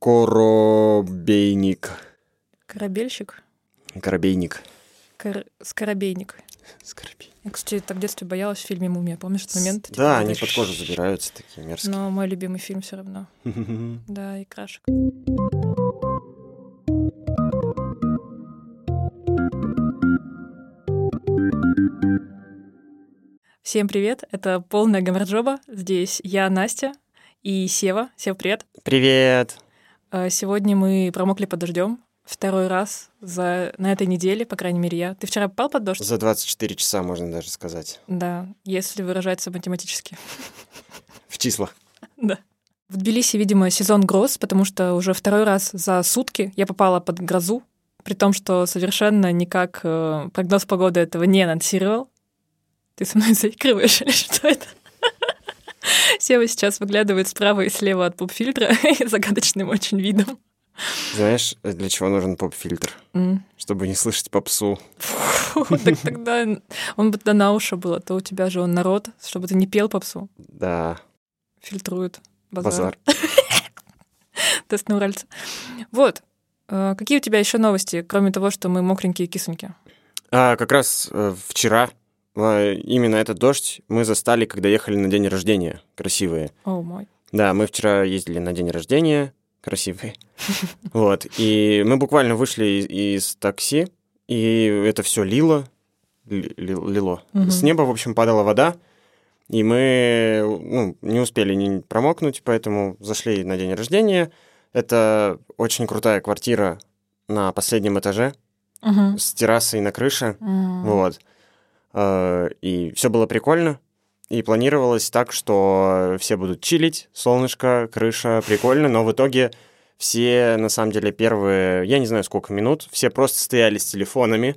Коробейник. Корабельщик? Коробейник. Кор... Скоробейник. Скоробейник. Я, кстати, так в детстве боялась в фильме «Мумия». Помнишь этот момент? Типа, Да, они под кожу забираются, такие мерзкие. Но мой любимый фильм все равно. Да, и крашек. Всем привет, это полная гамарджоба. Здесь я, Настя, и Сева. Сев, привет. Привет. Э, Сегодня мы промокли под дождем. Второй раз за... на этой неделе, по крайней мере, я. Ты вчера попал под дождь? За 24 часа, можно даже сказать. Да, если выражаться математически. В числах. Да. В Тбилиси, видимо, сезон гроз, потому что уже второй раз за сутки я попала под грозу, при том, что совершенно никак э, прогноз погоды этого не анонсировал. Ты со мной заигрываешь или что это? Сева сейчас выглядывает справа и слева от поп-фильтра загадочным очень видом. Знаешь, для чего нужен поп-фильтр? М. Чтобы не слышать попсу. Фу, Так тогда он бы тогда на уши был, а то у тебя же он народ, чтобы ты не пел попсу, Да, фильтрует базар. базар. Тест на уральца. Вот. Э, Какие у тебя еще новости, кроме того, что мы мокренькие и кисонькие? А, как раз э, вчера именно этот дождь мы застали, когда ехали на день рождения. Красивые. О, мой. Да, мы вчера ездили на день рождения, красивый. Вот, и мы буквально вышли из, такси, и это все лило, ли- ли- лило. С неба, в общем, падала вода, и мы ну, не успели не промокнуть, поэтому зашли на день рождения. Это очень крутая квартира на последнем этаже Мгм. с террасой на крыше. М. Вот. Э, И все было прикольно. И планировалось так, что все будут чилить, солнышко, крыша, прикольно, но в итоге все, на самом деле, первые, я не знаю, сколько минут, все просто стояли с телефонами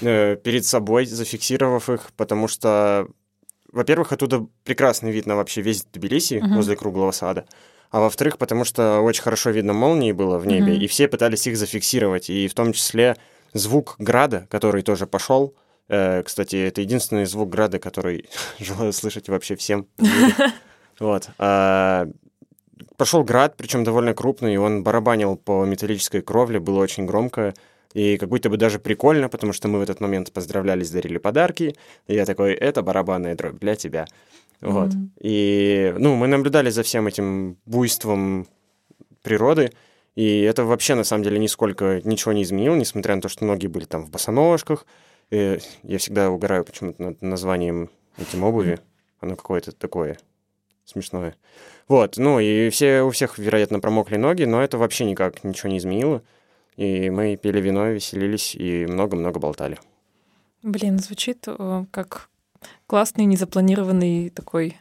э, перед собой, зафиксировав их, потому что, во-первых, оттуда прекрасный вид на вообще весь Тбилиси Мгм. возле круглого сада, а во-вторых, потому что очень хорошо видно молнии было в небе, Мгм. и все пытались их зафиксировать, и в том числе звук града, который тоже пошел. Э, кстати, это единственный звук града, который желаю слышать вообще всем. Вот. А, Пошел град, причем довольно крупный, и он барабанил по металлической кровле, было очень громко. И как будто бы даже прикольно, потому что мы в этот момент поздравлялись, дарили подарки. И я такой, это барабанная дробь для тебя. Вот. Мгм. И, ну, мы наблюдали за всем этим буйством природы, и это вообще, на самом деле, нисколько ничего не изменило, несмотря на то, что многие были там в босоножках. И я всегда угораю почему-то над названием этим обуви. Оно какое-то такое смешное. Вот, ну и все, у всех, вероятно, промокли ноги, но это вообще никак ничего не изменило. И мы пили вино, веселились и много-много болтали. Блин, звучит э, как классный, незапланированный такой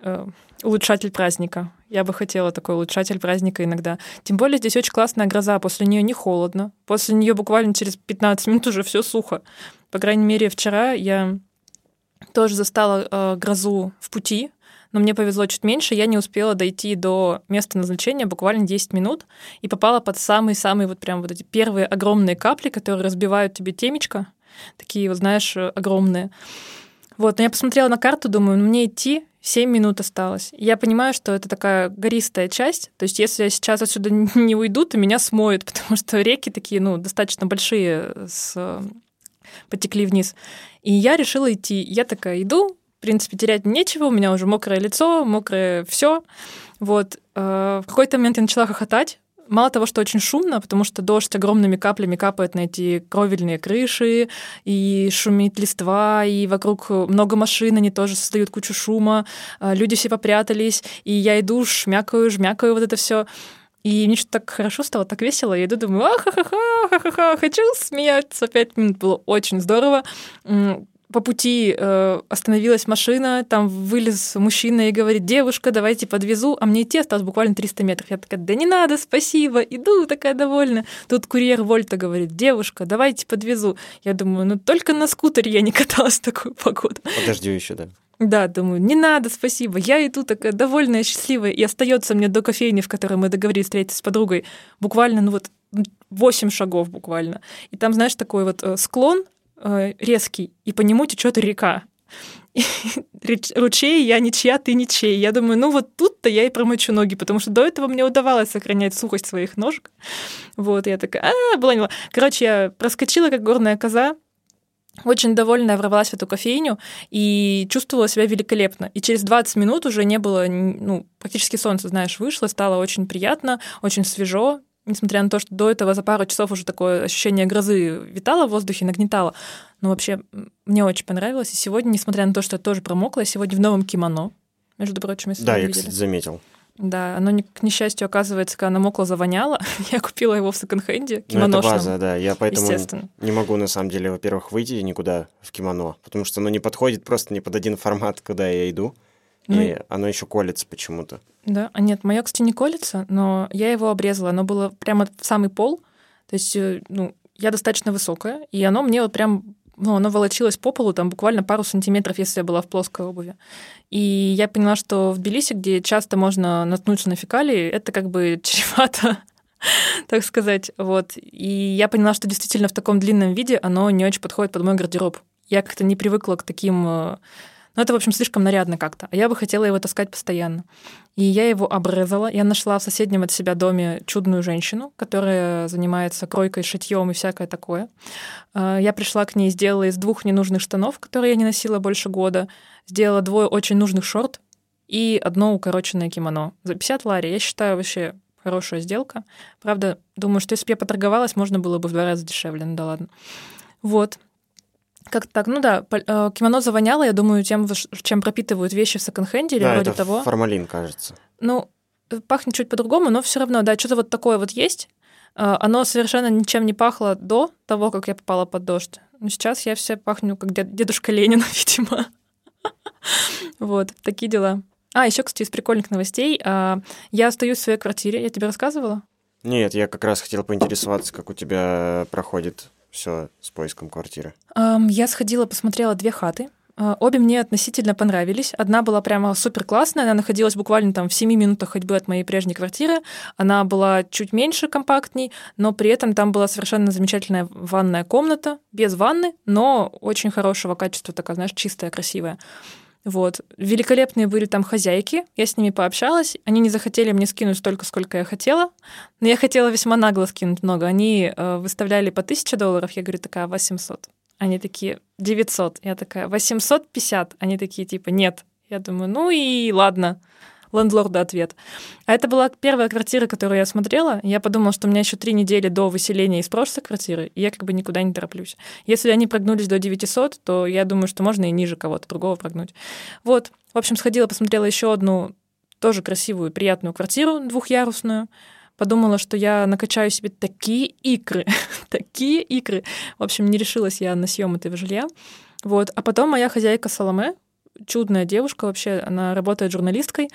э, улучшатель праздника. Я бы хотела такой улучшатель праздника иногда. Тем более здесь очень классная гроза, после нее не холодно. После нее буквально через 15 минут уже все сухо. По крайней мере, вчера я тоже застала э, грозу в пути, но мне повезло чуть меньше, я не успела дойти до места назначения буквально 10 минут и попала под самые-самые вот прям вот эти первые огромные капли, которые разбивают тебе темечко, такие вот, знаешь, э, огромные. Вот, но я посмотрела на карту, думаю, ну, мне идти 7 минут осталось. Я понимаю, что это такая гористая часть, то есть если я сейчас отсюда не уйду, то меня смоют, потому что реки такие, ну, достаточно большие с э, потекли вниз. И я решила идти. Я такая иду, в принципе, терять нечего, у меня уже мокрое лицо, мокрое все. Вот. э, В какой-то момент я начала хохотать. Мало того, что очень шумно, потому что дождь огромными каплями капает на эти кровельные крыши, и шумит листва, и вокруг много машин, они тоже создают кучу шума, э, люди все попрятались, и я иду, шмякаю, жмякаю вот это все. И мне что-то так хорошо стало, так весело. Я иду, думаю, а-ха-ха-ха, ха-ха-ха, хочу смеяться. Пять минут было очень здорово. По пути э, остановилась машина, там вылез мужчина и говорит, девушка, давайте подвезу. А мне идти осталось буквально 300 метров. Я такая, да не надо, спасибо, иду, такая довольна. Тут курьер Вольта говорит, девушка, давайте подвезу. Я думаю, ну только на скутере я не каталась в такую погоду. Подожди еще, да. Да, думаю, не надо, спасибо. Я иду такая довольная, счастливая. И остается мне до кофейни, в которой мы договорились встретиться с подругой, буквально, ну вот, 8 шагов буквально. И там, знаешь, такой вот э, склон э, резкий, и по нему течет река. Ручей, я ничья, ты ничей. Я думаю, ну вот тут-то я и промочу ноги, потому что до этого мне удавалось сохранять сухость своих ножек. Вот, я такая, а, была не. Короче, я проскочила, как горная коза, очень довольная ворвалась в эту кофейню и чувствовала себя великолепно. И через 20 минут уже не было, ну, практически солнце, знаешь, вышло, стало очень приятно, очень свежо, несмотря на то, что до этого за пару часов уже такое ощущение грозы витало в воздухе, нагнетало. Но вообще мне очень понравилось. И сегодня, несмотря на то, что я тоже промокла, я сегодня в новом кимоно, между прочим, если Да, я, видели. кстати, заметил. Да, оно, к несчастью, оказывается, когда намокло, завоняло. я купила его в секонд-хенде, Ну, это кимоношном, база, да. Я поэтому не могу, на самом деле, во-первых, выйти никуда в кимоно, потому что оно не подходит просто не под один формат, куда я иду. Ну и оно еще колется почему-то. Да, а нет, мое, кстати, не колется, но я его обрезала. Оно было прямо в самый пол. То есть, э, ну, я достаточно высокая, и оно мне вот прям, ну, оно волочилось по полу там буквально пару сантиметров, если я была в плоской обуви. И я поняла, что в Тбилиси, где часто можно наткнуться на фекалии, это как бы чревато, так сказать. Вот. И я поняла, что действительно в таком длинном виде оно не очень подходит под мой гардероб. Я как-то не привыкла к таким... Ну, это, в общем, слишком нарядно как-то. А я бы хотела его таскать постоянно. И я его обрезала. Я нашла в соседнем от себя доме чудную женщину, которая занимается кройкой, шитьем и всякое такое. А, Я пришла к ней, сделала из двух ненужных штанов, которые я не носила больше года, сделала двое очень нужных шорт и одно укороченное кимоно. За 50 лари. Я считаю, вообще хорошая сделка. Правда, думаю, что если бы я поторговалась, можно было бы в два раза дешевле. Ну да ладно. Вот. Как так? Ну да, э, кимоно завоняло, я думаю, тем, чем пропитывают вещи в секонд-хенде или да, вроде это того. формалин, кажется. Ну, пахнет чуть по-другому, но все равно, да, что-то вот такое вот есть. Э, Оно совершенно ничем не пахло до того, как я попала под дождь. Но сейчас я вся пахну как дед- дедушка Ленин, видимо. Вот, такие дела. А, еще, кстати, из прикольных новостей. а, Я остаюсь в своей квартире. Я тебе рассказывала? Нет, я как раз хотел поинтересоваться, как у тебя проходит все с поиском квартиры. Я сходила, посмотрела две хаты. А, Обе мне относительно понравились. Одна была прямо супер классная, она находилась буквально там в 7 минутах ходьбы от моей прежней квартиры. Она была чуть меньше, компактней, но при этом там была совершенно замечательная ванная комната, без ванны, но очень хорошего качества, такая, знаешь, чистая, красивая. Вот. Великолепные были там хозяйки, я с ними пообщалась. Они не захотели мне скинуть столько, сколько я хотела, но я хотела весьма нагло скинуть много. Они э, выставляли по 1000 долларов, я говорю, такая, 800. Они такие, 900. Я такая, 850. Они такие, типа, нет. Я думаю, ну и ладно. Лендлорда ответ. А это была первая квартира, которую я смотрела. Я подумала, что у меня еще три недели до выселения из прошлой квартиры, и я как бы никуда не тороплюсь. Если они прогнулись до 900, то я думаю, что можно и ниже кого-то другого прогнуть. Вот. В общем, сходила, посмотрела еще одну тоже красивую, приятную квартиру двухъярусную. Подумала, что я накачаю себе такие икры, такие икры. В общем, не решилась я на съем этого жилья. Вот. А потом моя хозяйка Саламе, чудная девушка вообще, она работает журналисткой,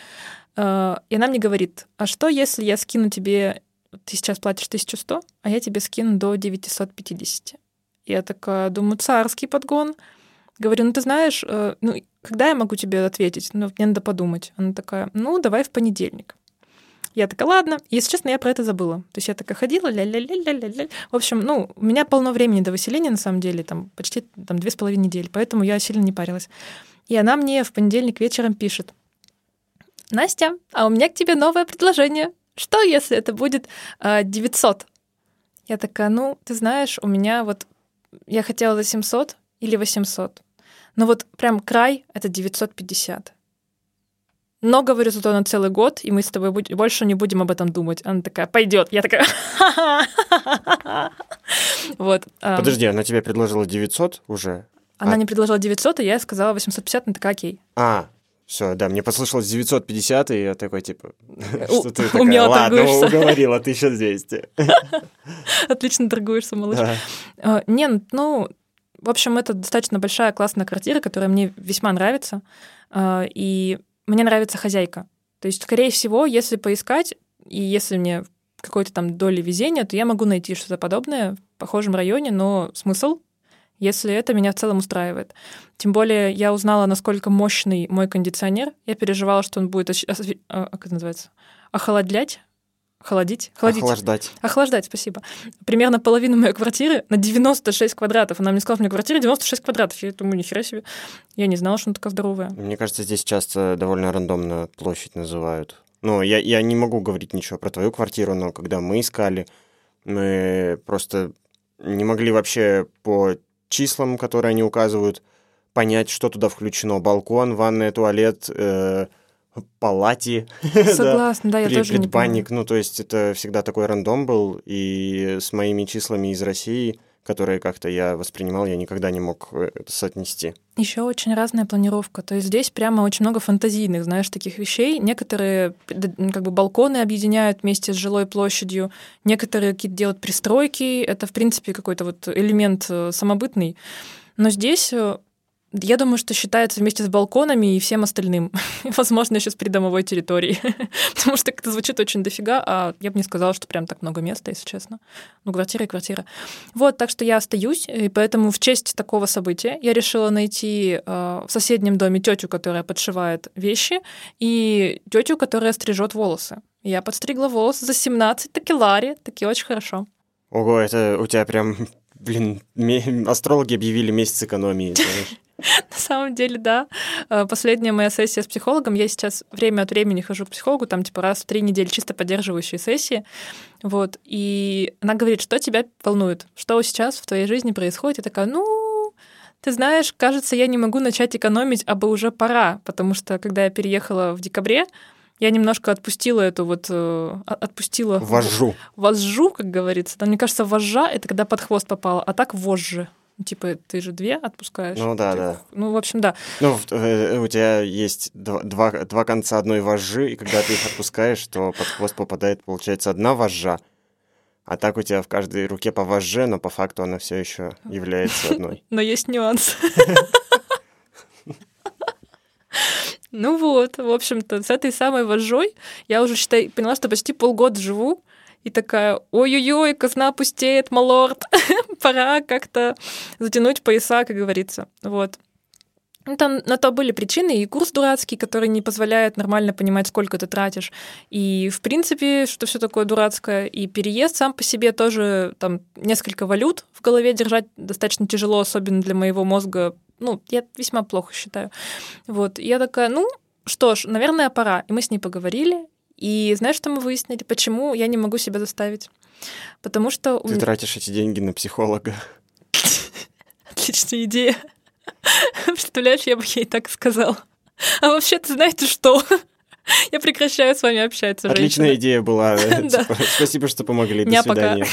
э, и она мне говорит, а что, если я скину тебе, ты сейчас платишь 1100, а я тебе скину до 950? Я такая, думаю, царский подгон. Говорю, ну ты знаешь, э, ну когда я могу тебе ответить? Ну, мне надо подумать. Она такая, ну, давай в понедельник. Я такая, ладно. Если честно, я про это забыла. То есть я такая ходила, ля-ля-ля-ля-ля-ля. В общем, ну, у меня полно времени до выселения, на самом деле, там почти там, две с половиной недели, поэтому я сильно не парилась. И она мне в понедельник вечером пишет. Настя, а у меня к тебе новое предложение. Что, если это будет э, 900? Я такая, ну, ты знаешь, у меня вот... Я хотела за 700 или 800. Но вот прям край — это 950. Но, говорю, зато на целый год, и мы с тобой будь- больше не будем об этом думать. Она такая, пойдет. Я такая, вот. Подожди, она тебе предложила 900 уже? Она а- не предложила 900, и я сказала 850, она такая, окей. А, все, да, мне послышалось 950, и я такой, типа, что ты такая, ладно, торгуешься». уговорила, 1200. Отлично торгуешься, малыш. А, Не, ну, в общем, это достаточно большая классная квартира, которая мне весьма нравится. А, И мне нравится хозяйка. То есть, скорее всего, если поискать, и если мне какой-то там доли везения, то я могу найти что-то подобное в похожем районе, но смысл, если это меня в целом устраивает. Тем более я узнала, насколько мощный мой кондиционер. Я переживала, что он будет, оч- осве- а, как это называется, охолодлять, холодить, холодить. Охлаждать. Охлаждать, спасибо. Примерно половину моей квартиры на 96 квадратов. Она мне сказала, что у меня квартира 96 квадратов. Я думаю, нихера себе. Я не знала, что она такая здоровая. Мне кажется, здесь часто довольно рандомно площадь называют. Ну, я, я не могу говорить ничего про твою квартиру, но когда мы искали, мы просто не могли вообще по числам, которые они указывают, понять, что туда включено. Балкон, ванная, туалет, э, палати. Согласна, да, я тоже не предбанник. понимаю. Ну, то есть это всегда такой рандом был, и с моими числами из России, которые как-то я воспринимал, я никогда не мог э, это соотнести. Еще очень разная планировка. То есть здесь прямо очень много фантазийных, знаешь, таких вещей. Некоторые как бы балконы объединяют вместе с жилой площадью, некоторые какие-то делают пристройки. Это, в принципе, какой-то вот элемент э, самобытный. Но здесь э, я думаю, что считается вместе с балконами и всем остальным. Возможно, еще с придомовой территорией. Потому что это звучит очень дофига, а я бы не сказала, что прям так много места, если честно. Ну, квартира и квартира. Вот, так что я остаюсь, и поэтому в честь такого события я решила найти э, в соседнем доме тетю, которая подшивает вещи, и тетю, которая стрижет волосы. Я подстригла волосы за 17 такелари, таки очень хорошо. Ого, это у тебя прям, блин, астрологи объявили месяц экономии, знаешь. На самом деле, да. Э, Последняя моя сессия с психологом, я сейчас время от времени хожу к психологу, там типа раз в три недели чисто поддерживающие сессии. Вот. И она говорит, что тебя волнует, что сейчас в твоей жизни происходит. Я такая, ну, ты знаешь, кажется, я не могу начать экономить, а бы уже пора, потому что когда я переехала в декабре, я немножко отпустила эту вот, э, отпустила Вожжу. вожжу, как говорится. Там, мне кажется, вожжа — это когда под хвост попало, а так вожжи. Типа, ты же две отпускаешь. Ну да, Ты- да. Ну, в общем, да. Ну, в- э, у тебя есть два, два, два конца одной вожжи, и когда ты их отпускаешь, то под хвост попадает, получается, одна вожжа. А так у тебя в каждой руке по вожже, но по факту она все еще является одной. Но есть нюанс. Ну вот, в общем-то, с этой самой вожжой я уже, считай, поняла, что почти полгода живу, и такая, ой-ой-ой, казна пустеет, малорд, пора как-то затянуть пояса, как говорится. Вот. Ну, Там на то были причины, и курс дурацкий, который не позволяет нормально понимать, сколько ты тратишь. И, в принципе, что все такое дурацкое. И переезд сам по себе тоже там несколько валют в голове держать достаточно тяжело, особенно для моего мозга. Ну, я весьма плохо считаю. Вот. И я такая, ну, что ж, наверное, пора. И мы с ней поговорили. И знаешь, что мы выяснили? Почему я не могу себя заставить? Потому что... Ты м- тратишь эти деньги на психолога. Отличная идея. Представляешь, я бы ей так сказала. А вообще-то знаете что? Я прекращаю с вами общаться, Отличная женщины. идея была. Типа, Спасибо, что помогли. До свидания.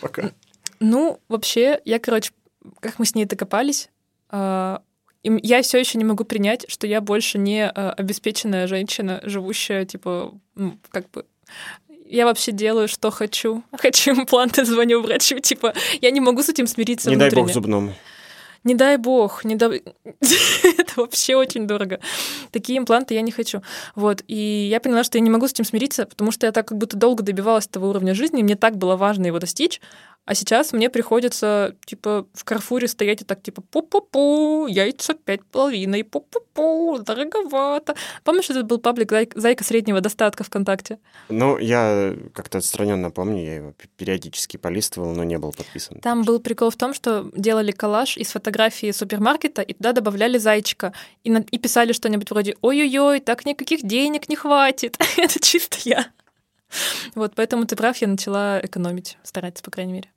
Пока. Ну, вообще, я, короче, как мы с ней докопались, я все еще не могу принять, что я больше не а, обеспеченная женщина, живущая, типа, м, как бы я вообще делаю, что хочу. Хочу импланты, звоню врачу. Типа, я не могу с этим смириться Не дай бог внутренне. зубному. Не дай бог, не дай... Это вообще очень дорого. Такие импланты я не хочу. Вот. И я поняла, что я не могу с этим смириться, потому что я так как будто долго добивалась этого уровня жизни, и мне так было важно его достичь, а сейчас мне приходится, типа, в Карфуре стоять и так, типа, пу-пу-пу, яйца пять половиной, пу-пу-пу, дороговато. Помнишь, этот был паблик «Зай- «Зайка среднего достатка» ВКонтакте? Ну, я как-то отстраненно помню, я его периодически полистывал, но не был подписан. Там был прикол в том, что делали коллаж из фотографии супермаркета, и туда добавляли зайчика. И, на- и писали что-нибудь вроде «Ой-ой-ой, так никаких денег не хватит». Это чисто я. Вот, поэтому ты прав, я начала экономить, стараться, по крайней мере.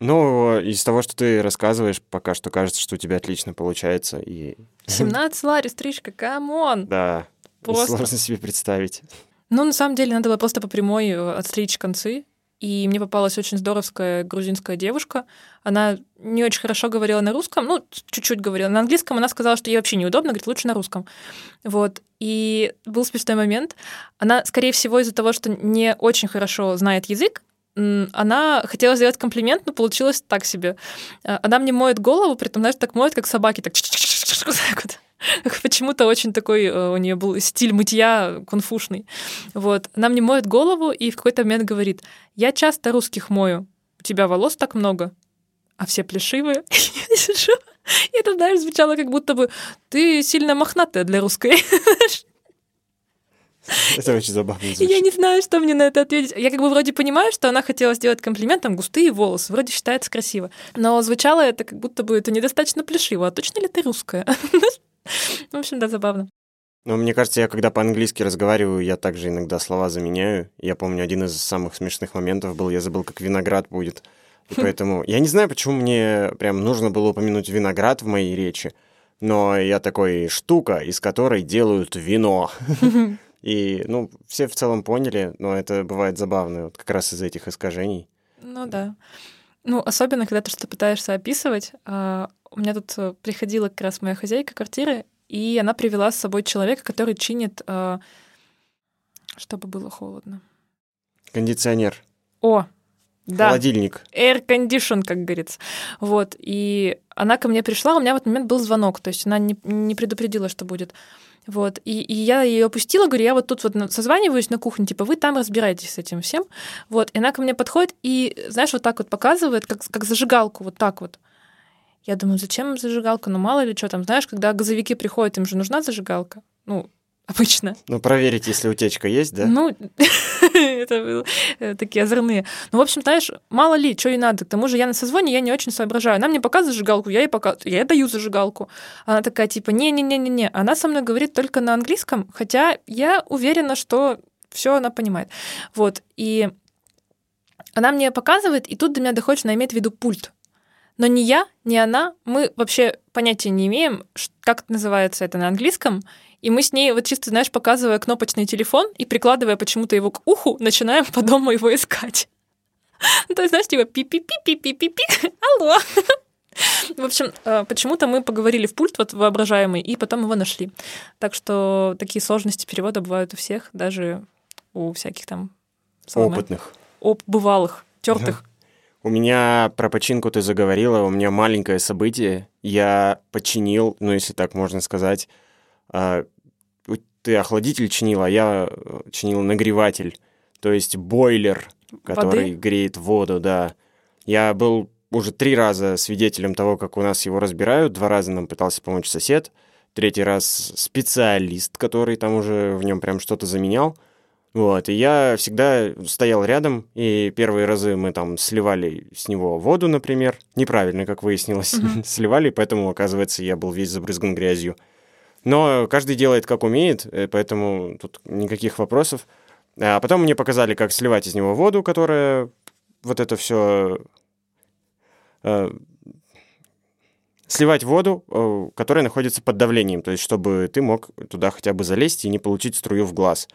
Ну, из того, что ты рассказываешь, пока что кажется, что у тебя отлично получается. И 17 лари, стрижка, come on! да, Просто. сложно себе представить. Ну, на самом деле, надо было просто по прямой э, отстричь концы. И мне попалась очень здоровская грузинская девушка. Она не очень хорошо говорила на русском, ну, чуть-чуть говорила. На английском она сказала, что ей вообще неудобно, говорит, лучше на русском. Вот. И был смешной момент. Она, скорее всего, из-за того, что не очень хорошо знает язык, она хотела сделать комплимент, но получилось так себе. А, Она мне моет голову, при этом, знаешь, так моет, как собаки, так. Почему-то очень такой э, у нее был стиль мытья конфушный. Вот. Она мне моет голову и в какой-то момент говорит, я часто русских мою, у тебя волос так много, а все плешивые. Я сижу, и это, знаешь, звучало как будто бы ты сильно мохнатая для русской. Это очень забавно звучит. я не знаю, что мне на это ответить. Я как бы вроде понимаю, что она хотела сделать комплимент, там густые волосы, вроде считается красиво. Но звучало это как будто бы это недостаточно плешиво. А точно ли ты русская? В общем, да, забавно. Но мне кажется, я когда по-английски разговариваю, я также иногда слова заменяю. Я помню, один из самых смешных моментов был, я забыл, как виноград будет. И поэтому я не знаю, почему мне прям нужно было упомянуть виноград в моей речи, но я такой штука, из которой делают вино. И, ну, все в целом поняли, но это бывает забавно, вот как раз из этих искажений. Ну да. Ну, особенно, когда ты что-то пытаешься описывать. А, У меня тут э, приходила как раз моя хозяйка квартиры, и она привела с собой человека, который чинит, а, чтобы было холодно. Кондиционер, О, да, холодильник. air condition, как говорится. Вот, и она ко мне пришла, у меня в этот момент был звонок, то есть она не, не предупредила, что будет. Вот, и, и я ее опустила, говорю, я вот тут вот созваниваюсь на кухне, типа, вы там разбираетесь с этим всем. Вот, и она ко мне подходит и, знаешь, вот так вот показывает, как, как зажигалку, вот так вот. Я думаю, зачем им зажигалка? Ну, мало ли что там, знаешь, когда газовики приходят, им же нужна зажигалка. Ну, обычно. Ну, проверить, если утечка есть, да? Ну, это э, такие озорные. Ну, в общем, знаешь, мало ли, что ей надо. К тому же я на созвоне, я не очень соображаю. Она мне показывает зажигалку, я ей показываю, я ей даю зажигалку. Она такая, типа, не-не-не-не-не. Она со мной говорит только на английском, хотя я уверена, что все она понимает. Вот, и она мне показывает, и тут до меня доходит, что она имеет в виду пульт. Но ни я, ни она, мы вообще понятия не имеем, как называется это на английском, и мы с ней, вот чисто, знаешь, показывая кнопочный телефон и прикладывая почему-то его к уху, начинаем по дому его искать. Ну, То есть, знаешь, типа пи-пи-пи-пи-пи-пи-пи, алло. В общем, э, почему-то мы поговорили в пульт вот воображаемый, и потом его нашли. Так что такие сложности перевода бывают у всех, даже у всяких там Опытных. оп- бывалых, тертых. У меня про починку ты заговорила, у меня маленькое событие. Я починил, ну, если так можно сказать, ты охладитель чинил, а я э, чинил нагреватель, то есть бойлер, который Воды? греет воду, да. Я был уже три раза свидетелем того, как у нас его разбирают. Два раза нам пытался помочь сосед. Третий раз специалист, который там уже в нем прям что-то заменял. Вот, и я всегда стоял рядом, и первые разы мы там сливали с него воду, например. Неправильно, как выяснилось, сливали, поэтому, оказывается, я был весь забрызган грязью. Но каждый делает, как умеет, э, поэтому тут никаких вопросов. А потом мне показали, как сливать из него воду, которая вот это все... сливать воду, э, которая находится под давлением, то есть чтобы ты мог туда хотя бы залезть и не получить струю в глаз.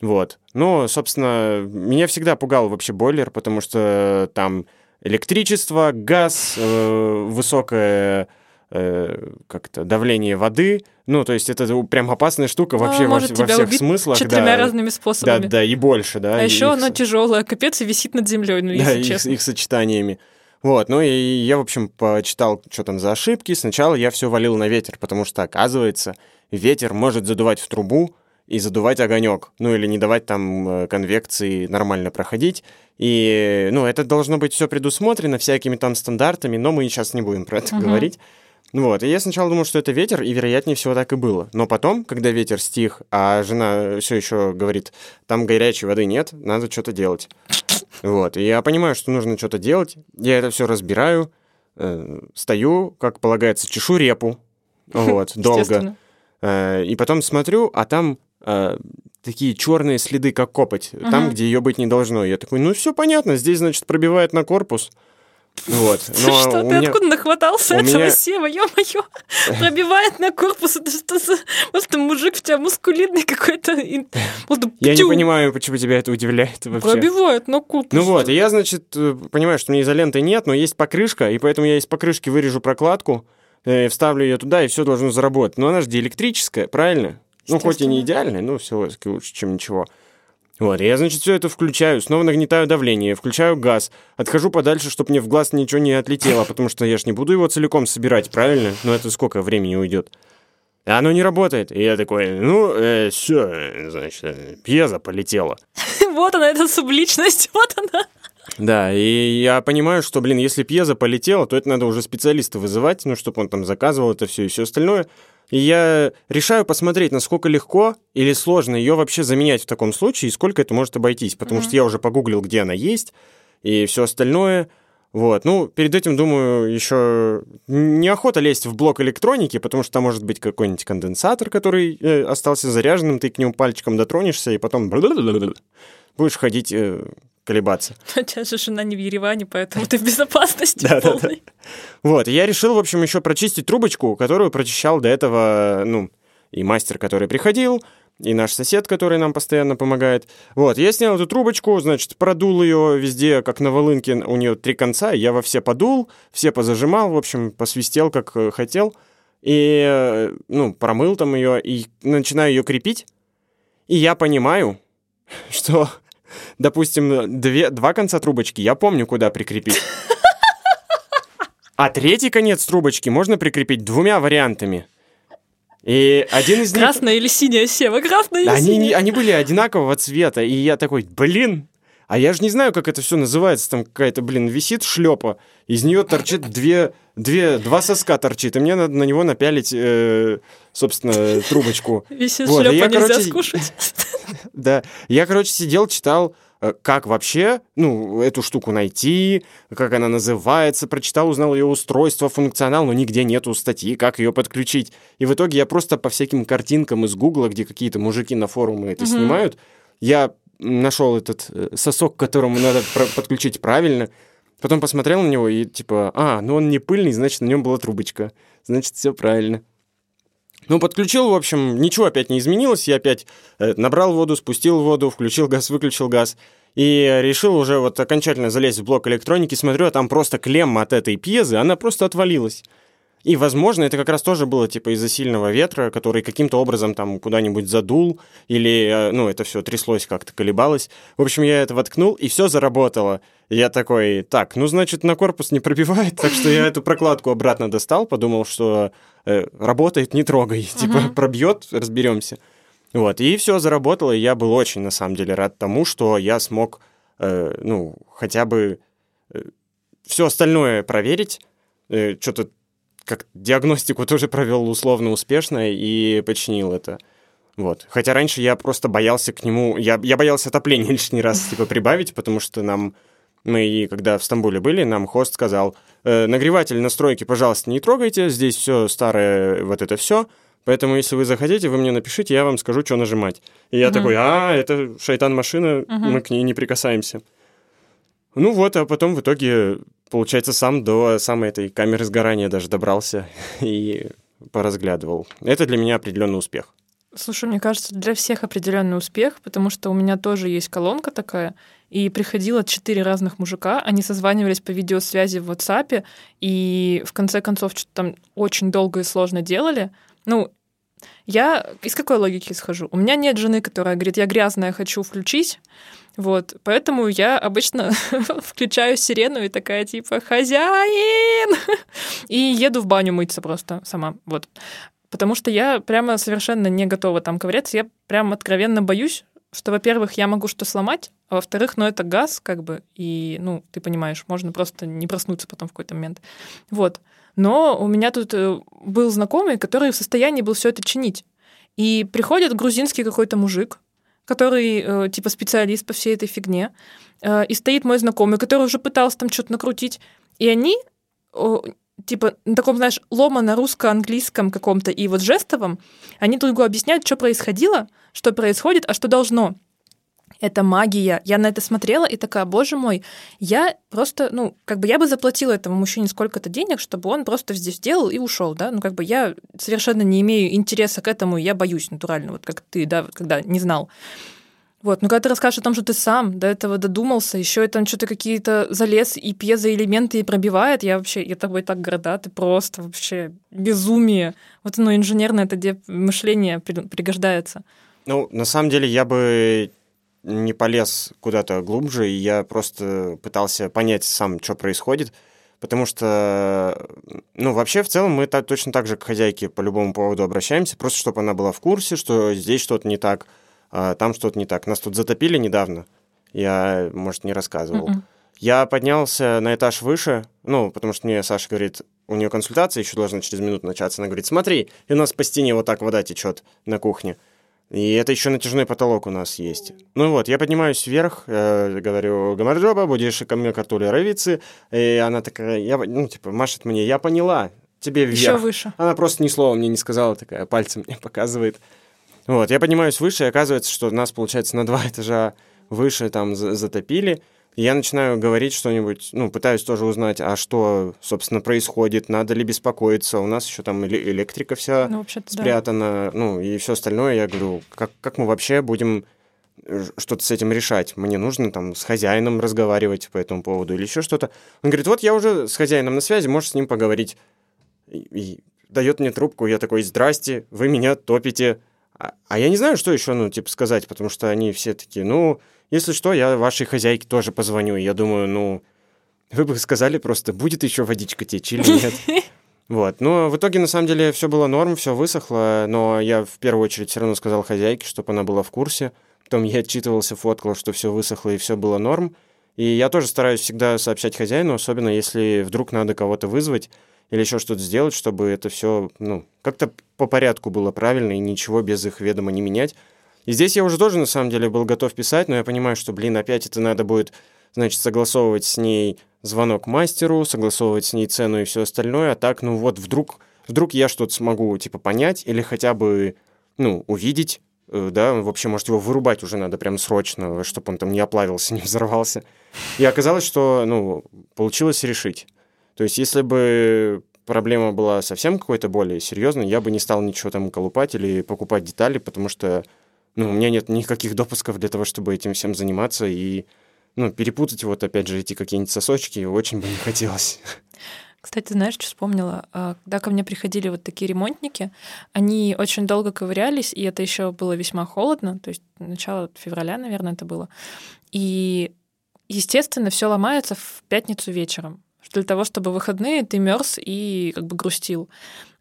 Вот. Ну, собственно, меня всегда пугал вообще бойлер, потому что там электричество, газ, э, высокое э, как-то давление воды. Ну, то есть это прям опасная штука вообще во, может во тебя всех убить смыслах. Четырьмя да. разными Да, способами. да, и больше, да. А еще их оно с- тяжелое, капец, и висит над землей, ну, да, если их, честно. их сочетаниями. Вот, ну и я, в общем, почитал, что там за ошибки. Сначала я все валил на ветер, потому что, оказывается, ветер может задувать в трубу и задувать огонек, ну или не давать там э, конвекции нормально проходить. И, ну, это должно быть все предусмотрено всякими там стандартами, но мы сейчас не будем про это Мгм. говорить. Вот, и я сначала думал, что это ветер, и вероятнее всего так и было. Но потом, когда ветер стих, а жена все еще говорит, там горячей воды нет, надо что-то делать. Вот, и я понимаю, что нужно что-то делать, я это все разбираю, э, стою, как полагается, чешу репу, вот, долго. Э, И потом смотрю, а там э, такие черные следы, как копоть, там, где ее быть не должно. Я такой, ну все понятно, здесь, значит, пробивает на корпус. Вот. Но что, у ты меня- откуда нахватался у этого меня- сева? Ё-моё, пробивает на корпус. Это что за... Просто мужик в тебя мускулинный какой-то. просто Я не понимаю, почему тебя это удивляет вообще. Пробивает на корпус. Ну вот, я, значит, э, понимаю, что мне изоленты нет, но есть покрышка, и поэтому я из покрышки вырежу прокладку, э, вставлю ее туда, и все должно заработать. Но она же диэлектрическая, правильно? Ну, хоть и не идеальная, но все лучше, чем ничего. Вот, я, значит, все это включаю, снова нагнетаю давление, включаю газ, отхожу подальше, чтобы мне в глаз ничего не отлетело, потому что я ж не буду его целиком собирать, правильно? Ну, это сколько времени уйдет? И оно не работает. И я такой, ну, все, значит, э, пьеза полетела. Вот она, эта субличность, вот она. Да, и я понимаю, что, блин, если пьеза полетела, то это надо уже специалиста вызывать, ну, чтобы он там заказывал это все и все остальное. И я решаю посмотреть, насколько легко или сложно ее вообще заменять в таком случае, и сколько это может обойтись. Потому mm-hmm. что я уже погуглил, где она есть, и все остальное. Вот. Ну, перед этим, думаю, еще неохота лезть в блок электроники, потому что там может быть какой-нибудь конденсатор, который э, остался заряженным, ты к нему пальчиком дотронешься, и потом будешь ходить э, колебаться. Тебя же жена не в Ереване, поэтому ты в безопасности полной. Вот, я решил, в общем, еще прочистить трубочку, которую прочищал до этого, ну, и мастер, который приходил, и наш сосед, который нам постоянно помогает. Вот, я снял эту трубочку, значит, продул ее везде, как на волынке, у нее три конца, я во все подул, все позажимал, в общем, посвистел, как э, хотел, и, э, ну, промыл там ее, и начинаю ее крепить, и я понимаю, что допустим, две, два конца трубочки я помню, куда прикрепить. А третий конец трубочки можно прикрепить двумя вариантами. И один из них... Красная или синяя сева? Красная или они, синяя? Они были одинакового цвета, и я такой, блин, а я же не знаю, как это все называется. Там какая-то, блин, висит шлепа, из нее торчит две, две, два соска торчит, и мне надо на него напялить, э, собственно, трубочку. Висит вот, шлепа, я, нельзя короче, скушать. Да, я, короче, сидел, читал Э, как вообще, ну, эту штуку найти, как она называется, прочитал, узнал ее устройство, функционал, но нигде нету статьи, как ее подключить. И в итоге я просто по всяким картинкам из Гугла, где какие-то мужики на форуме это снимают, я нашел этот э, сосок, к которому надо подключить правильно, потом посмотрел на него и типа, а, ну он не пыльный, значит, на нем была трубочка, значит, все правильно. Ну, подключил, в общем, ничего опять не изменилось. Я опять э, набрал воду, спустил воду, включил газ, выключил газ. И решил уже вот окончательно залезть в блок электроники. Смотрю, а там просто клемма от этой пьезы, она просто отвалилась. И, возможно, это как раз тоже было типа из-за сильного ветра, который каким-то образом там куда-нибудь задул, или, э, ну, это все тряслось как-то, колебалось. В общем, я это воткнул, и все заработало. я такой, так, ну, значит, на корпус не пробивает, так что я эту прокладку обратно достал, подумал, что э, работает, не трогай, типа пробьет, разберемся. Вот, и все заработало, и я был очень, на самом деле, рад тому, что я смог, э, ну, хотя бы э, все остальное проверить, э, что-то как диагностику тоже провел условно успешно и починил это. Вот. Хотя раньше я просто боялся к нему... Я, я боялся отопления лишний раз типа прибавить, потому что нам... Мы, когда в Стамбуле были, нам хост сказал, э, нагреватель настройки, пожалуйста, не трогайте, здесь все старое, вот это все. Поэтому, если вы захотите, вы мне напишите, я вам скажу, что нажимать. И я угу. такой, а, это шайтан-машина, угу. мы к ней не прикасаемся. Ну вот, а потом в итоге получается, сам до самой этой камеры сгорания даже добрался и поразглядывал. Это для меня определенный успех. Слушай, мне кажется, для всех определенный успех, потому что у меня тоже есть колонка такая, и приходило четыре разных мужика, они созванивались по видеосвязи в WhatsApp, и в конце концов что-то там очень долго и сложно делали. Ну, я из какой логики исхожу? У меня нет жены, которая говорит, я грязная, хочу включить, вот, поэтому я обычно включаю сирену и такая типа «Хозяин!» и еду в баню мыться просто сама, вот. Потому что я прямо совершенно не готова там ковыряться. Я прям откровенно боюсь, что, во-первых, я могу что сломать, а во-вторых, ну, это газ, как бы, и, ну, ты понимаешь, можно просто не проснуться потом в какой-то момент. Вот. Но у меня тут э, был знакомый, который в состоянии был все это чинить. И приходит грузинский какой-то мужик, который э, типа специалист по всей этой фигне, э, и стоит мой знакомый, который уже пытался там что-то накрутить, и они типа на таком, знаешь, лома на русско-английском каком-то и вот жестовом, они друг другу объясняют, что происходило, что происходит, а что должно это магия. Я на это смотрела и такая, боже мой, я просто, ну, как бы я бы заплатила этому мужчине сколько-то денег, чтобы он просто здесь сделал и ушел, да, ну, как бы я совершенно не имею интереса к этому, я боюсь натурально, вот как ты, да, когда не знал. Вот, но когда ты расскажешь о том, что ты сам до этого додумался, еще там что-то какие-то залез и пьезоэлементы и пробивает, я вообще, я тобой так горда, ты просто вообще безумие. Вот оно инженерное это мышление пригождается. Ну, на самом деле, я бы не полез куда-то глубже, и я просто пытался понять сам, что происходит, потому что, ну, вообще, в целом, мы так, точно так же к хозяйке по любому поводу обращаемся, просто чтобы она была в курсе, что здесь что-то не так, а там что-то не так. Нас тут затопили недавно, я, может, не рассказывал. Mm-mm. Я поднялся на этаж выше, ну, потому что мне Саша говорит, у нее консультация еще должна через минуту начаться. Она говорит, смотри, и у нас по стене вот так вода течет на кухне. И это еще натяжной потолок у нас есть. Ну вот, я поднимаюсь вверх, э, говорю, Гамарджоба, будешь ко мне картули ровицы. И она такая, я, ну, типа, машет мне, я поняла, тебе вверх. Еще выше. Она просто ни слова мне не сказала, такая, пальцем мне показывает. Вот, я поднимаюсь выше, и оказывается, что нас, получается, на два этажа выше там затопили. Я начинаю говорить что-нибудь, ну, пытаюсь тоже узнать, а что, собственно, происходит, надо ли беспокоиться. У нас еще там электрика вся ну, спрятана, да. ну, и все остальное. Я говорю, как, как мы вообще будем э, что-то с этим решать. Мне нужно там с хозяином разговаривать по этому поводу или еще что-то. Он говорит, вот я уже с хозяином на связи, можешь с ним поговорить. И, и дает мне трубку, я такой, здрасте, вы меня топите. А, а я не знаю, что еще, ну, типа, сказать, потому что они все такие, ну, если что, я вашей хозяйке тоже позвоню. Я думаю, ну, вы бы сказали просто, будет еще водичка течь или нет. Вот. Но в итоге, на самом деле, все было норм, все высохло, но я в первую очередь все равно сказал хозяйке, чтобы она была в курсе. Потом я отчитывался, фоткал, что все высохло и все было норм. И я тоже стараюсь всегда сообщать хозяину, особенно если вдруг надо кого-то вызвать или еще что-то сделать, чтобы это все, ну, как-то по порядку было правильно и ничего без их ведома не менять. И здесь я уже тоже, на самом деле, был готов писать, но я понимаю, что, блин, опять это надо будет, значит, согласовывать с ней звонок мастеру, согласовывать с ней цену и все остальное, а так, ну вот, вдруг, вдруг я что-то смогу, типа, понять или хотя бы, ну, увидеть, э, да, вообще, может, его вырубать уже надо прям срочно, чтобы он там не оплавился, не взорвался. И оказалось, что, ну, получилось решить. То есть, если бы проблема была совсем какой-то более серьезной, я бы не стал ничего там колупать или покупать детали, потому что ну, у меня нет никаких допусков для того, чтобы этим всем заниматься, и, ну, перепутать вот, опять же, эти какие-нибудь сосочки очень бы не хотелось. Кстати, знаешь, что вспомнила? А, когда ко мне приходили вот такие ремонтники, они очень долго ковырялись, и это еще было весьма холодно, то есть начало февраля, наверное, это было. И, естественно, все ломается в пятницу вечером для того, чтобы выходные ты мерз и как бы грустил.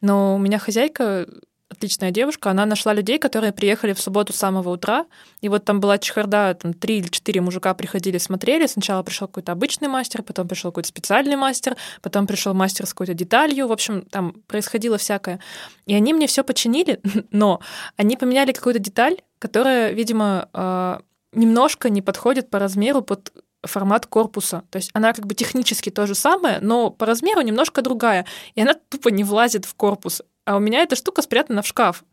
Но у меня хозяйка отличная девушка, она нашла людей, которые приехали в субботу с самого утра, и вот там была чехарда, там три или четыре мужика приходили, смотрели, сначала пришел какой-то обычный мастер, потом пришел какой-то специальный мастер, потом пришел мастер с какой-то деталью, в общем, там происходило всякое. И они мне все починили, но они поменяли какую-то деталь, которая, видимо, а, немножко не подходит по размеру под формат корпуса. То есть она как бы технически то же самое, но по размеру немножко другая. И она тупо не влазит в корпус а у меня эта штука спрятана в шкаф.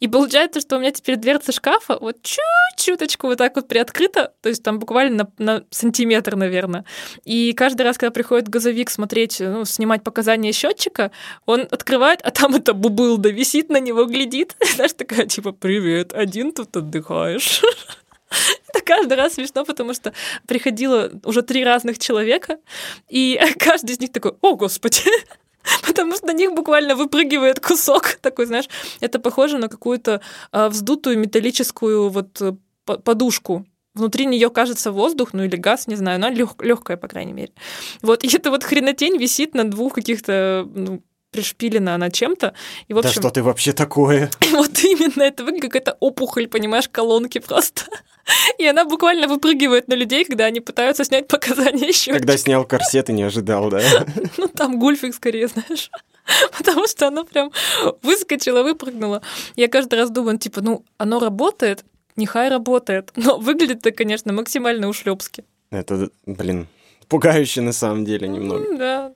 И получается, что у меня теперь дверца шкафа вот чуть-чуточку вот так вот приоткрыта, то есть там буквально на, на сантиметр, наверное. И каждый раз, когда приходит газовик смотреть, ну, снимать показания счетчика, он открывает, а там это бубылда висит на него, глядит. Знаешь, такая типа «Привет, один тут отдыхаешь». Это каждый раз смешно, потому что приходило уже три разных человека, и каждый из них такой, о, господи, потому что на них буквально выпрыгивает кусок такой, знаешь, это похоже на какую-то а, вздутую металлическую вот э, подушку. Внутри нее кажется воздух, ну или газ, не знаю, но лег, легкая, по крайней мере. Вот, и эта вот хренотень висит на двух каких-то ну, пришпилена она чем-то. И, в общем, да что ты вообще такое? Вот именно, это выглядит какая-то опухоль, понимаешь, колонки просто. И она буквально выпрыгивает на людей, когда они пытаются снять показания еще. Когда снял корсет и не ожидал, да? Ну, там гульфик скорее, знаешь. Потому что оно прям выскочило, выпрыгнуло. Я каждый раз думаю, типа, ну, оно работает, нехай работает. Но выглядит это, конечно, максимально ушлепски. Это, блин, пугающе на самом деле немного. Да,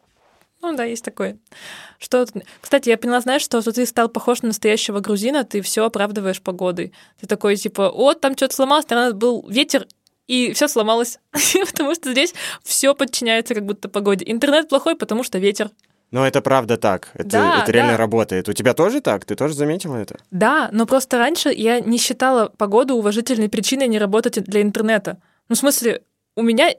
ну да, есть такое. Что, кстати, я поняла, знаешь, что, что ты стал похож на настоящего грузина, ты все оправдываешь погодой. Ты такой типа, о, там что-то сломалось, там был ветер, и все сломалось, потому что здесь все подчиняется как будто погоде. Интернет плохой, потому что ветер. Но это правда так. Это, да, это реально да. работает. У тебя тоже так? Ты тоже заметила это? Да, но просто раньше я не считала погоду уважительной причиной не работать для интернета. Ну, в смысле, у меня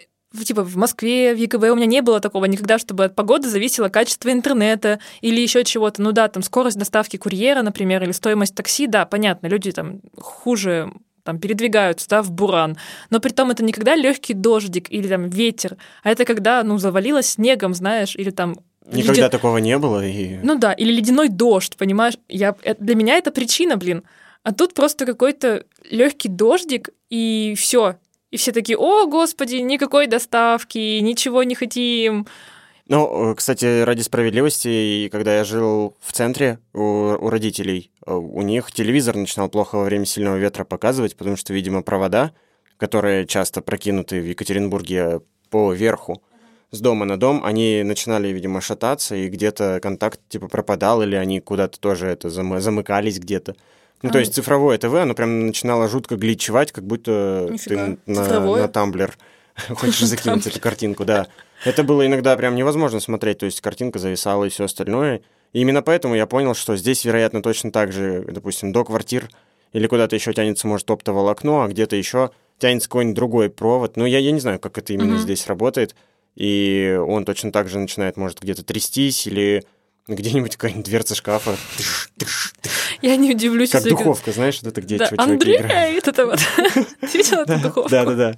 типа в Москве, в ЕКБ у меня не было такого никогда, чтобы от погоды зависело качество интернета или еще чего-то. Ну да, там скорость доставки курьера, например, или стоимость такси, да, понятно, люди там хуже там передвигаются, да, в буран. Но при том это никогда легкий дождик или там ветер, а это когда, ну, завалилось снегом, знаешь, или там Никогда ледя... такого не было. И... Ну да, или ледяной дождь, понимаешь? Я... Для меня это причина, блин. А тут просто какой-то легкий дождик, и все. И все такие, о, господи, никакой доставки, ничего не хотим. Ну, э, кстати, ради справедливости, когда я жил в центре у, у родителей, э, у них телевизор начинал плохо во время сильного ветра показывать, потому что, видимо, провода, которые часто прокинуты в Екатеринбурге по верху, с дома на дом, они начинали, видимо, шататься, и где-то контакт типа пропадал, или они куда-то тоже это зам- замыкались где-то. Ну, то есть цифровое ТВ, оно прям начинало жутко гличевать, как будто Нифига. ты на, Цифровое? на тамблер хочешь закинуть эту картинку, да. Это было иногда прям невозможно смотреть, то есть картинка зависала и все остальное. И именно поэтому я понял, что здесь, вероятно, точно так же, допустим, до квартир или куда-то еще тянется, может, оптоволокно, а где-то еще тянется какой-нибудь другой провод. Ну, я, я не знаю, как это именно Мгм. здесь работает. И он точно так же начинает, может, где-то трястись или где-нибудь какая-нибудь дверца шкафа. Тыш, тыш, тыш. Я не удивлюсь, Как духовка, знаешь, вот это где Да, Андрей, играют. это вот. Ты видел эту духовку? Да, да, да.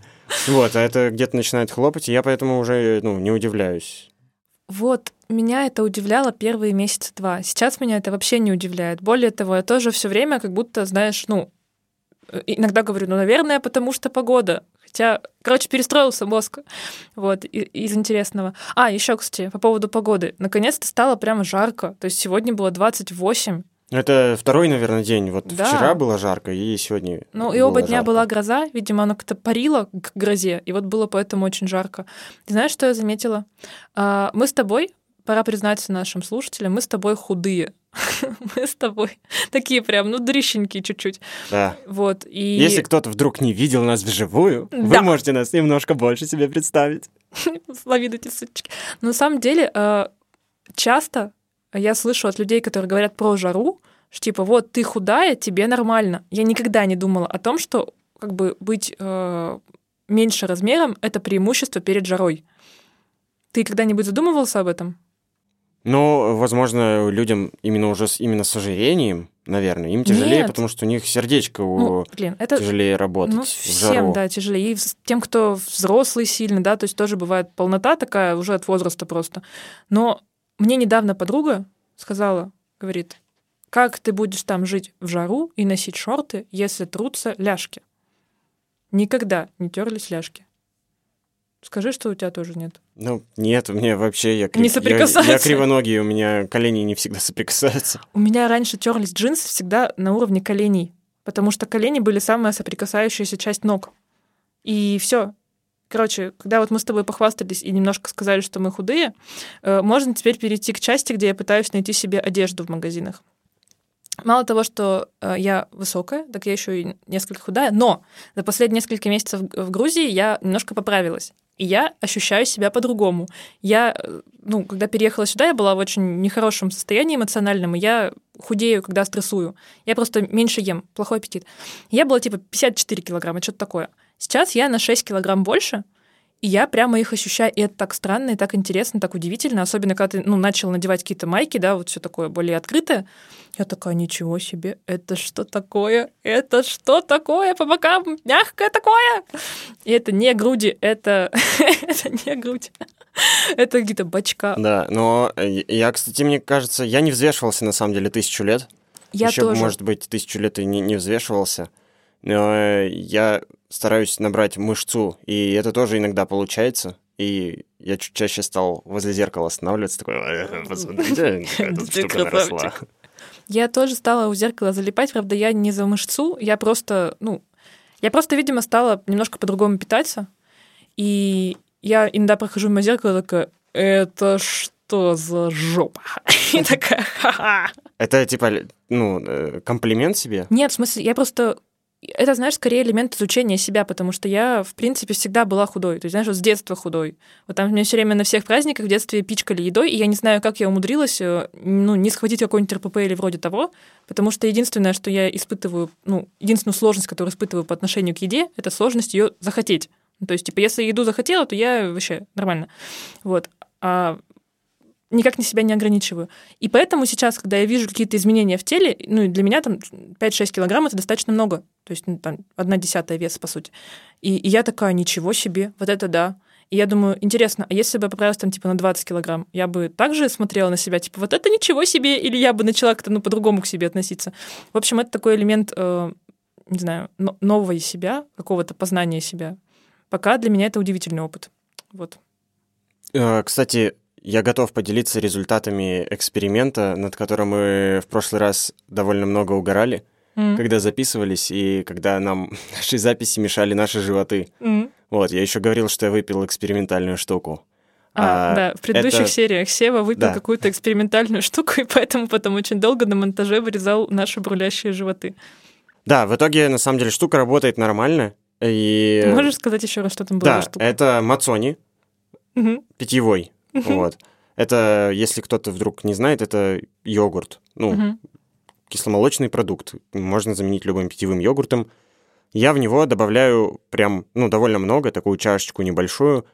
Вот, а это где-то начинает хлопать, и я поэтому уже, ну, не удивляюсь. Вот, меня это удивляло первые месяца два. Сейчас меня это вообще не удивляет. Более того, я тоже все время как будто, знаешь, ну, иногда говорю, ну, наверное, потому что погода. Хотя, короче, перестроился мозг. Вот, из интересного. А, еще, кстати, по поводу погоды. Наконец-то стало прямо жарко. То есть сегодня было 28. Это второй, наверное, день. Вот Да. вчера было жарко, и сегодня Ну, и оба дня жарко. была гроза. Видимо, она как-то парила к грозе. И вот было поэтому очень жарко. Ты знаешь, что я заметила? А, Мы с тобой, пора признаться нашим слушателям, мы с тобой худые. Мы с тобой такие прям, ну, дрищенькие чуть-чуть. Да. Вот, и... Если кто-то вдруг не видел нас вживую, Да. вы можете нас немножко больше себе представить. Лови эти сучки. Но на самом деле, э, часто я слышу от людей, которые говорят про жару, что типа, вот ты худая, тебе нормально. Я никогда не думала о том, что как бы быть э, меньше размером — это преимущество перед жарой. Ты когда-нибудь задумывался об этом? Но, возможно, людям именно уже с, именно с ожирением, наверное, им тяжелее, Нет. потому что у них сердечко Ну, блин, это тяжелее работать Ну, в всем, жару. да, тяжелее. И тем, кто взрослый сильно, да, то есть тоже бывает полнота такая уже от возраста просто. Но мне недавно подруга сказала, говорит, как ты будешь там жить в жару и носить шорты, если трутся ляжки? Никогда не терлись ляжки. Скажи, что у тебя тоже нет. Ну, нет, у меня вообще... Я, Не я- соприкасаются. Я, кривоногий, у меня колени не всегда соприкасаются. У меня раньше терлись джинсы всегда на уровне коленей, потому что колени были самая соприкасающаяся часть ног. И все. Короче, когда вот мы с тобой похвастались и немножко сказали, что мы худые, э, можно теперь перейти к части, где я пытаюсь найти себе одежду в магазинах. Мало того, что э, я высокая, так я еще и несколько худая, но за последние несколько месяцев в Грузии я немножко поправилась. И я ощущаю себя по-другому. Я, э, ну, когда переехала сюда, я была в очень нехорошем состоянии эмоциональном, и я худею, когда стрессую. Я просто меньше ем, плохой аппетит. Я была типа 54 килограмма, что-то такое. Сейчас я на 6 килограмм больше, и я прямо их ощущаю, и это так странно, и так интересно, так удивительно, особенно когда ты, ну, начал надевать какие-то майки, да, вот все такое более открытое. Я такая, ничего себе, это что такое? Это что такое по бокам? Мягкое такое? И это не груди, это, это не грудь. Это какие-то бачка. Да, но э, я, кстати, мне кажется, я не взвешивался на самом деле тысячу лет. Я Еще, тоже. может быть, тысячу лет и не, не взвешивался. Но э, я стараюсь набрать мышцу, и это тоже иногда получается. И я чуть чаще стал возле зеркала останавливаться, такой, «Э, посмотрите, какая тут Ты штука наросла. Я тоже стала у зеркала залипать, правда, я не за мышцу, я просто, ну, я просто, видимо, стала немножко по-другому питаться, и я иногда прохожу мимо зеркала такая, это что за жопа? И такая, ха-ха. Это типа, ну, э, комплимент себе? Нет, в смысле, я просто... Это, знаешь, скорее элемент изучения себя, потому что я, в принципе, всегда была худой. То есть, знаешь, вот с детства худой. Вот там меня все время на всех праздниках в детстве пичкали едой, и я не знаю, как я умудрилась, э, ну, не схватить какой-нибудь РПП или вроде того, потому что единственное, что я испытываю, ну, единственную сложность, которую испытываю по отношению к еде, это сложность ее захотеть. Ну, То есть, типа, если еду захотела, то я вообще нормально. Вот. А никак не себя не ограничиваю. И поэтому сейчас, когда я вижу какие-то изменения в теле, ну, и для меня там 5-6 килограмм это достаточно много. То есть, ну, там, одна десятая веса, по сути. И, и я такая, ничего себе, вот это да. И я думаю, интересно, а если бы я поправилась там, типа, на 20 килограмм, я бы также смотрела на себя, типа, вот это ничего себе, или я бы начала как-то, ну, по-другому к себе относиться. В общем, это такой элемент, э, не знаю, но- нового себя, какого-то познания себя. Пока для меня это удивительный опыт. Вот. Э, Кстати, я готов поделиться результатами эксперимента, над которым мы в прошлый раз довольно много угорали, М. когда записывались и когда нам наши записи мешали наши животы. М. Вот, я еще говорил, что я выпил экспериментальную штуку. А, А, да, в предыдущих это- сериях Сева выпил Да. какую-то экспериментальную штуку, и поэтому потом очень долго на монтаже вырезал наши бурлящие животы. Да, в итоге, на самом деле, штука работает нормально. И... Ты можешь сказать еще раз, что там было Да, штука? это мацони, Мгм. питьевой. Вот. Это, если кто-то вдруг не знает, это йогурт. Ну, кисломолочный продукт. Можно заменить любым питьевым йогуртом. Я в него добавляю прям, ну, довольно много, такую чашечку небольшую,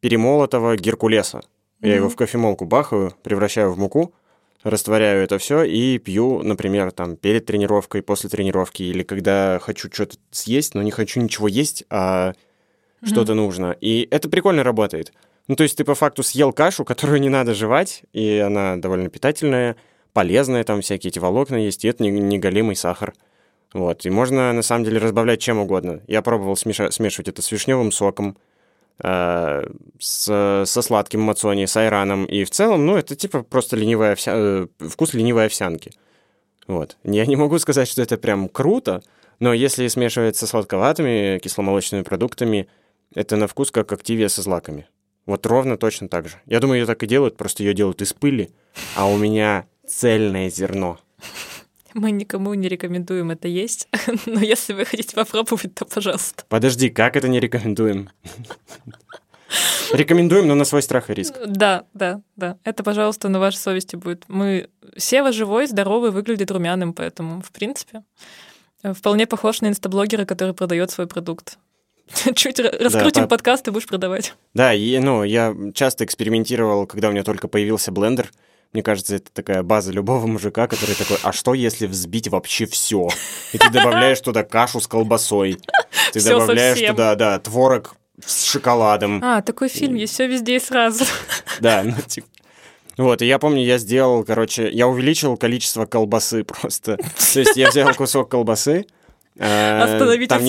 перемолотого геркулеса. Я его в кофемолку бахаю, превращаю в муку, растворяю это все и пью, например, там, перед тренировкой, после тренировки, или когда хочу что-то съесть, но не хочу ничего есть, а что-то нужно. И это прикольно работает. Ну, то есть ты по факту съел кашу, которую не надо жевать, и она довольно питательная, полезная, там всякие эти волокна есть, и это не, не голимый сахар. Вот, и можно, на самом деле, разбавлять чем угодно. Я пробовал смеша- смешивать это с вишневым соком, э, с, со сладким мацони, с айраном, и в целом, ну, это типа просто ленивая овся... э, вкус ленивой овсянки. Вот. Я не могу сказать, что это прям круто, но если смешивать со сладковатыми кисломолочными продуктами, это на вкус как активия со злаками. Вот ровно точно так же. Я думаю, ее так и делают, просто ее делают из пыли, а у меня цельное зерно. Мы никому не рекомендуем это есть, но если вы хотите попробовать, то пожалуйста. Подожди, как это не рекомендуем? Рекомендуем, но на свой страх и риск. Да, да, да. Это, пожалуйста, на вашей совести будет. Мы... Сева живой, здоровый, выглядит румяным, поэтому, в принципе, э, вполне похож на инстаблогера, который продает свой продукт. Чуть ра- раскрутим по- подкаст и будешь продавать. Да, и, ну, я часто экспериментировал, когда у меня только появился блендер. Мне кажется, это такая база любого мужика, который такой, а что если взбить вообще все? И ты добавляешь туда кашу с колбасой. Ты Всё добавляешь совсем. туда, да, творог с шоколадом. А, такой фильм, есть все везде и сразу. Да, ну, типа... Вот, и я помню, я сделал, короче, я увеличил количество колбасы просто. То есть я взял кусок колбасы. э, Остановите там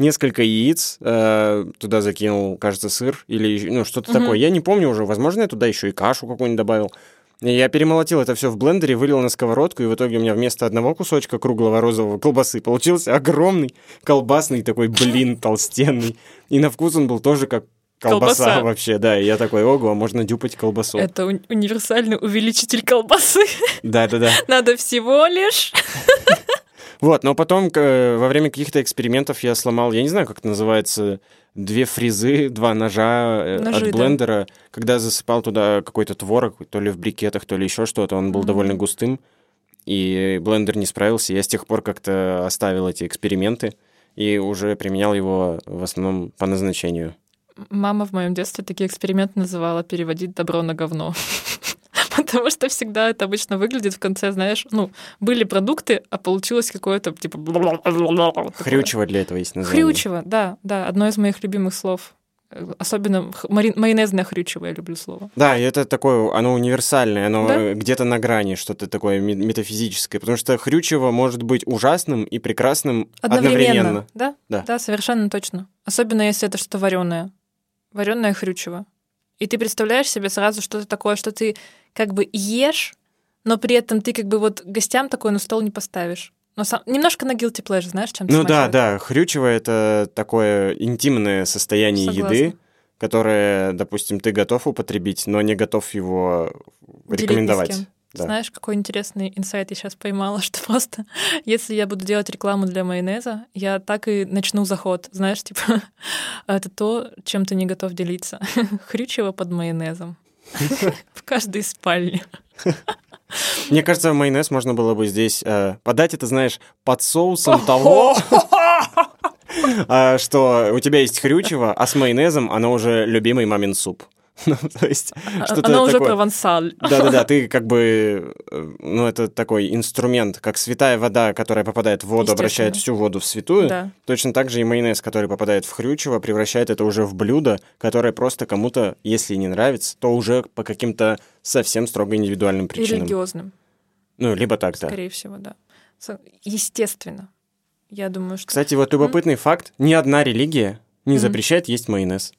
Несколько яиц, э, туда закинул, кажется, сыр или ну, что-то Мгм. такое. Я не помню уже, возможно, я туда еще и кашу какую-нибудь добавил. Я перемолотил это все в блендере, вылил на сковородку, и в итоге у меня вместо одного кусочка круглого розового колбасы получился огромный колбасный такой блин толстенный. И на вкус он был тоже как колбаса, Колбаса. вообще, да. И я такой, ого, можно дюпать колбасу. Это уни- универсальный увеличитель колбасы. Да-да-да. Надо всего лишь. Вот, но потом к- во время каких-то экспериментов я сломал, я не знаю, как это называется, две фрезы, два ножа э, Ножи, от да. блендера. Когда засыпал туда какой-то творог, то ли в брикетах, то ли еще что-то, он был Мгм. довольно густым, и блендер не справился. Я с тех пор как-то оставил эти эксперименты и уже применял его в основном по назначению. Мама в моем детстве такие эксперименты называла переводить добро на говно. Потому что всегда это обычно выглядит в конце, знаешь, ну, были продукты, а получилось какое-то типа... Хрючево для этого есть название. Хрючево, да, да, одно из моих любимых слов. Э, Особенно майонезное хрючево, я люблю слово. Да, и это такое, оно универсальное, оно Да? где-то на грани, что-то такое ме- метафизическое, потому что хрючево может быть ужасным и прекрасным одновременно. Да? Да. да, совершенно точно. Особенно если это что-то вареное. Вареное хрючево. И ты представляешь себе сразу что-то такое, что ты как бы ешь, но при этом ты как бы вот гостям такое на стол не поставишь. Но сам... Немножко на guilty pleasure, знаешь, чем Ну да, да, хрючево это такое интимное состояние Согласна. еды, которое, допустим, ты готов употребить, но не готов его Делить рекомендовать. Да. Знаешь, какой интересный инсайт я сейчас поймала, что просто если я буду делать рекламу для майонеза, я так и начну заход. Знаешь, типа, это то, чем ты не готов делиться. Хрючево под майонезом. В каждой спальне. Мне кажется, майонез можно было бы здесь э, подать, это, знаешь, под соусом того, а, что у тебя есть хрючево, а с майонезом оно уже любимый мамин суп. Ну, то есть, что-то Оно уже такое. провансаль. Да-да-да, ты как бы, э, ну, это такой инструмент, как святая вода, которая попадает в воду, обращает всю воду в святую. Да. Точно так же и майонез, который попадает в хрючево, превращает это уже в блюдо, которое просто кому-то, если не нравится, то уже по каким-то совсем строго индивидуальным причинам. религиозным, Ну, либо так, да. скорее всего, да. Естественно. Я думаю, что... Кстати, вот любопытный факт. Ни одна религия не Мгм. запрещает есть майонез.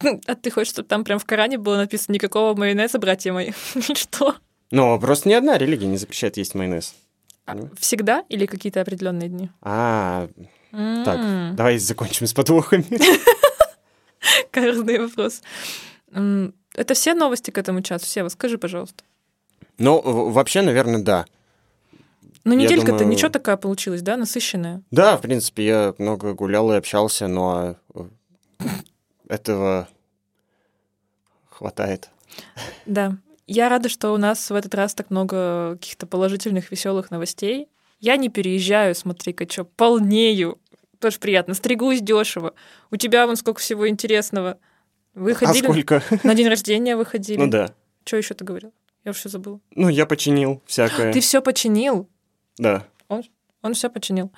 А ты хочешь, чтобы там прям в Коране было написано «никакого майонеза, братья мои»? Что? Но просто ни одна религия не запрещает есть майонез. А всегда или какие-то определенные дни? А, так, давай закончим с подвохами. Каждый вопрос. Это все новости к этому часу? Сева, скажи, пожалуйста. Ну, вообще, наверное, да. Ну, неделька-то думаю- ничего такая получилась, да, насыщенная? Да, в принципе, я много гулял и общался, но э, этого хватает. Да. Я рада, что у нас в этот раз так много каких-то положительных, веселых новостей. Я не переезжаю, смотри-ка, что, полнею. Тоже приятно. Стригусь дешево. У тебя вон сколько всего интересного. Вы А сколько? на день рождения, выходили. Ну да. Что еще ты говорил? Я уже забыла. Ну, я починил всякое. Ты все починил. Да. Он все починил.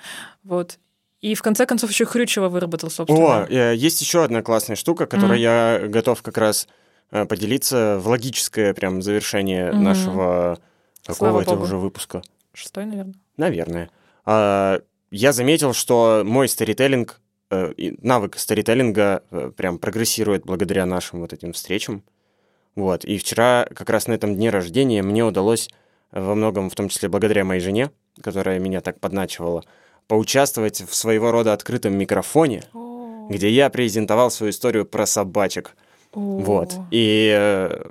Вот. И в конце концов еще Хрючева выработал, собственно. О, э, есть еще одна классная штука, которой Мгм. я готов как раз э, поделиться в логическое прям завершение Мгм. нашего какого Слава это богу. уже выпуска. Шестой, наверное. Наверное. А, я заметил, что мой старителлинг, э, навык старителлинга прям прогрессирует благодаря нашим вот этим встречам. Вот. И вчера, как раз на этом дне рождения, мне удалось во многом, в том числе благодаря моей жене, которая меня так подначивала, поучаствовать в своего рода открытом микрофоне, где я презентовал свою историю про собачек. Вот. И, э,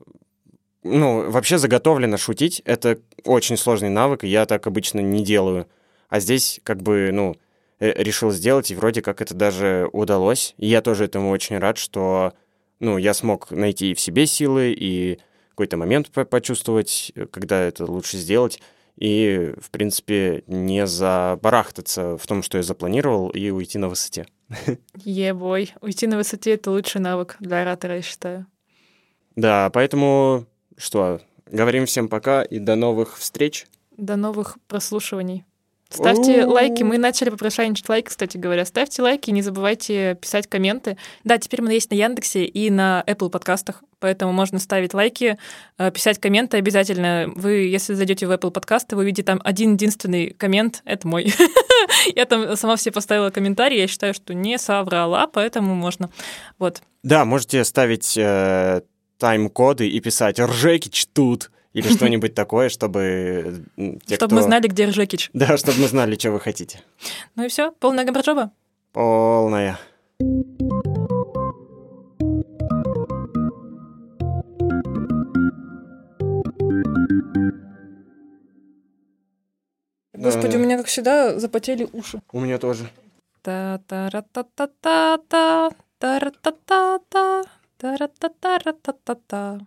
ну, вообще заготовлено шутить. Это очень сложный навык, и я так обычно не делаю. А здесь, как бы, ну, э, решил сделать, и вроде как это даже удалось. И я тоже этому очень рад, что, ну, я смог найти и в себе силы, и какой-то момент по- почувствовать, э, когда это лучше сделать. И, в принципе, не забарахтаться в том, что я запланировал, и уйти на высоте. Ебой. Уйти на высоте — это лучший навык для оратора, я считаю. Да, поэтому что, говорим всем пока и до новых встреч. До новых прослушиваний. Ставьте У-у-у. лайки. Мы начали попрошайничать лайки, кстати говоря. Ставьте лайки, не забывайте писать комменты. Да, теперь мы есть на Яндексе и на Apple подкастах, поэтому можно ставить лайки, э, писать комменты обязательно. Вы, если зайдете в Apple подкасты, вы увидите там один единственный коммент, это мой. Я там сама все поставила комментарии, я считаю, что не соврала, поэтому можно. Вот. Да, можете ставить э, тайм-коды и писать «Ржекич тут» или что-нибудь такое, чтобы те, Чтобы кто- мы знали, где Ржекич. Да, чтобы мы знали, что вы хотите. Ну и все, полная габарджоба. Полная. Господи, у меня, как всегда, запотели уши. У меня тоже. Та-та-ра-та-та-та-та, та-ра-та-та-та, та-ра-та-та-ра-та-та-та.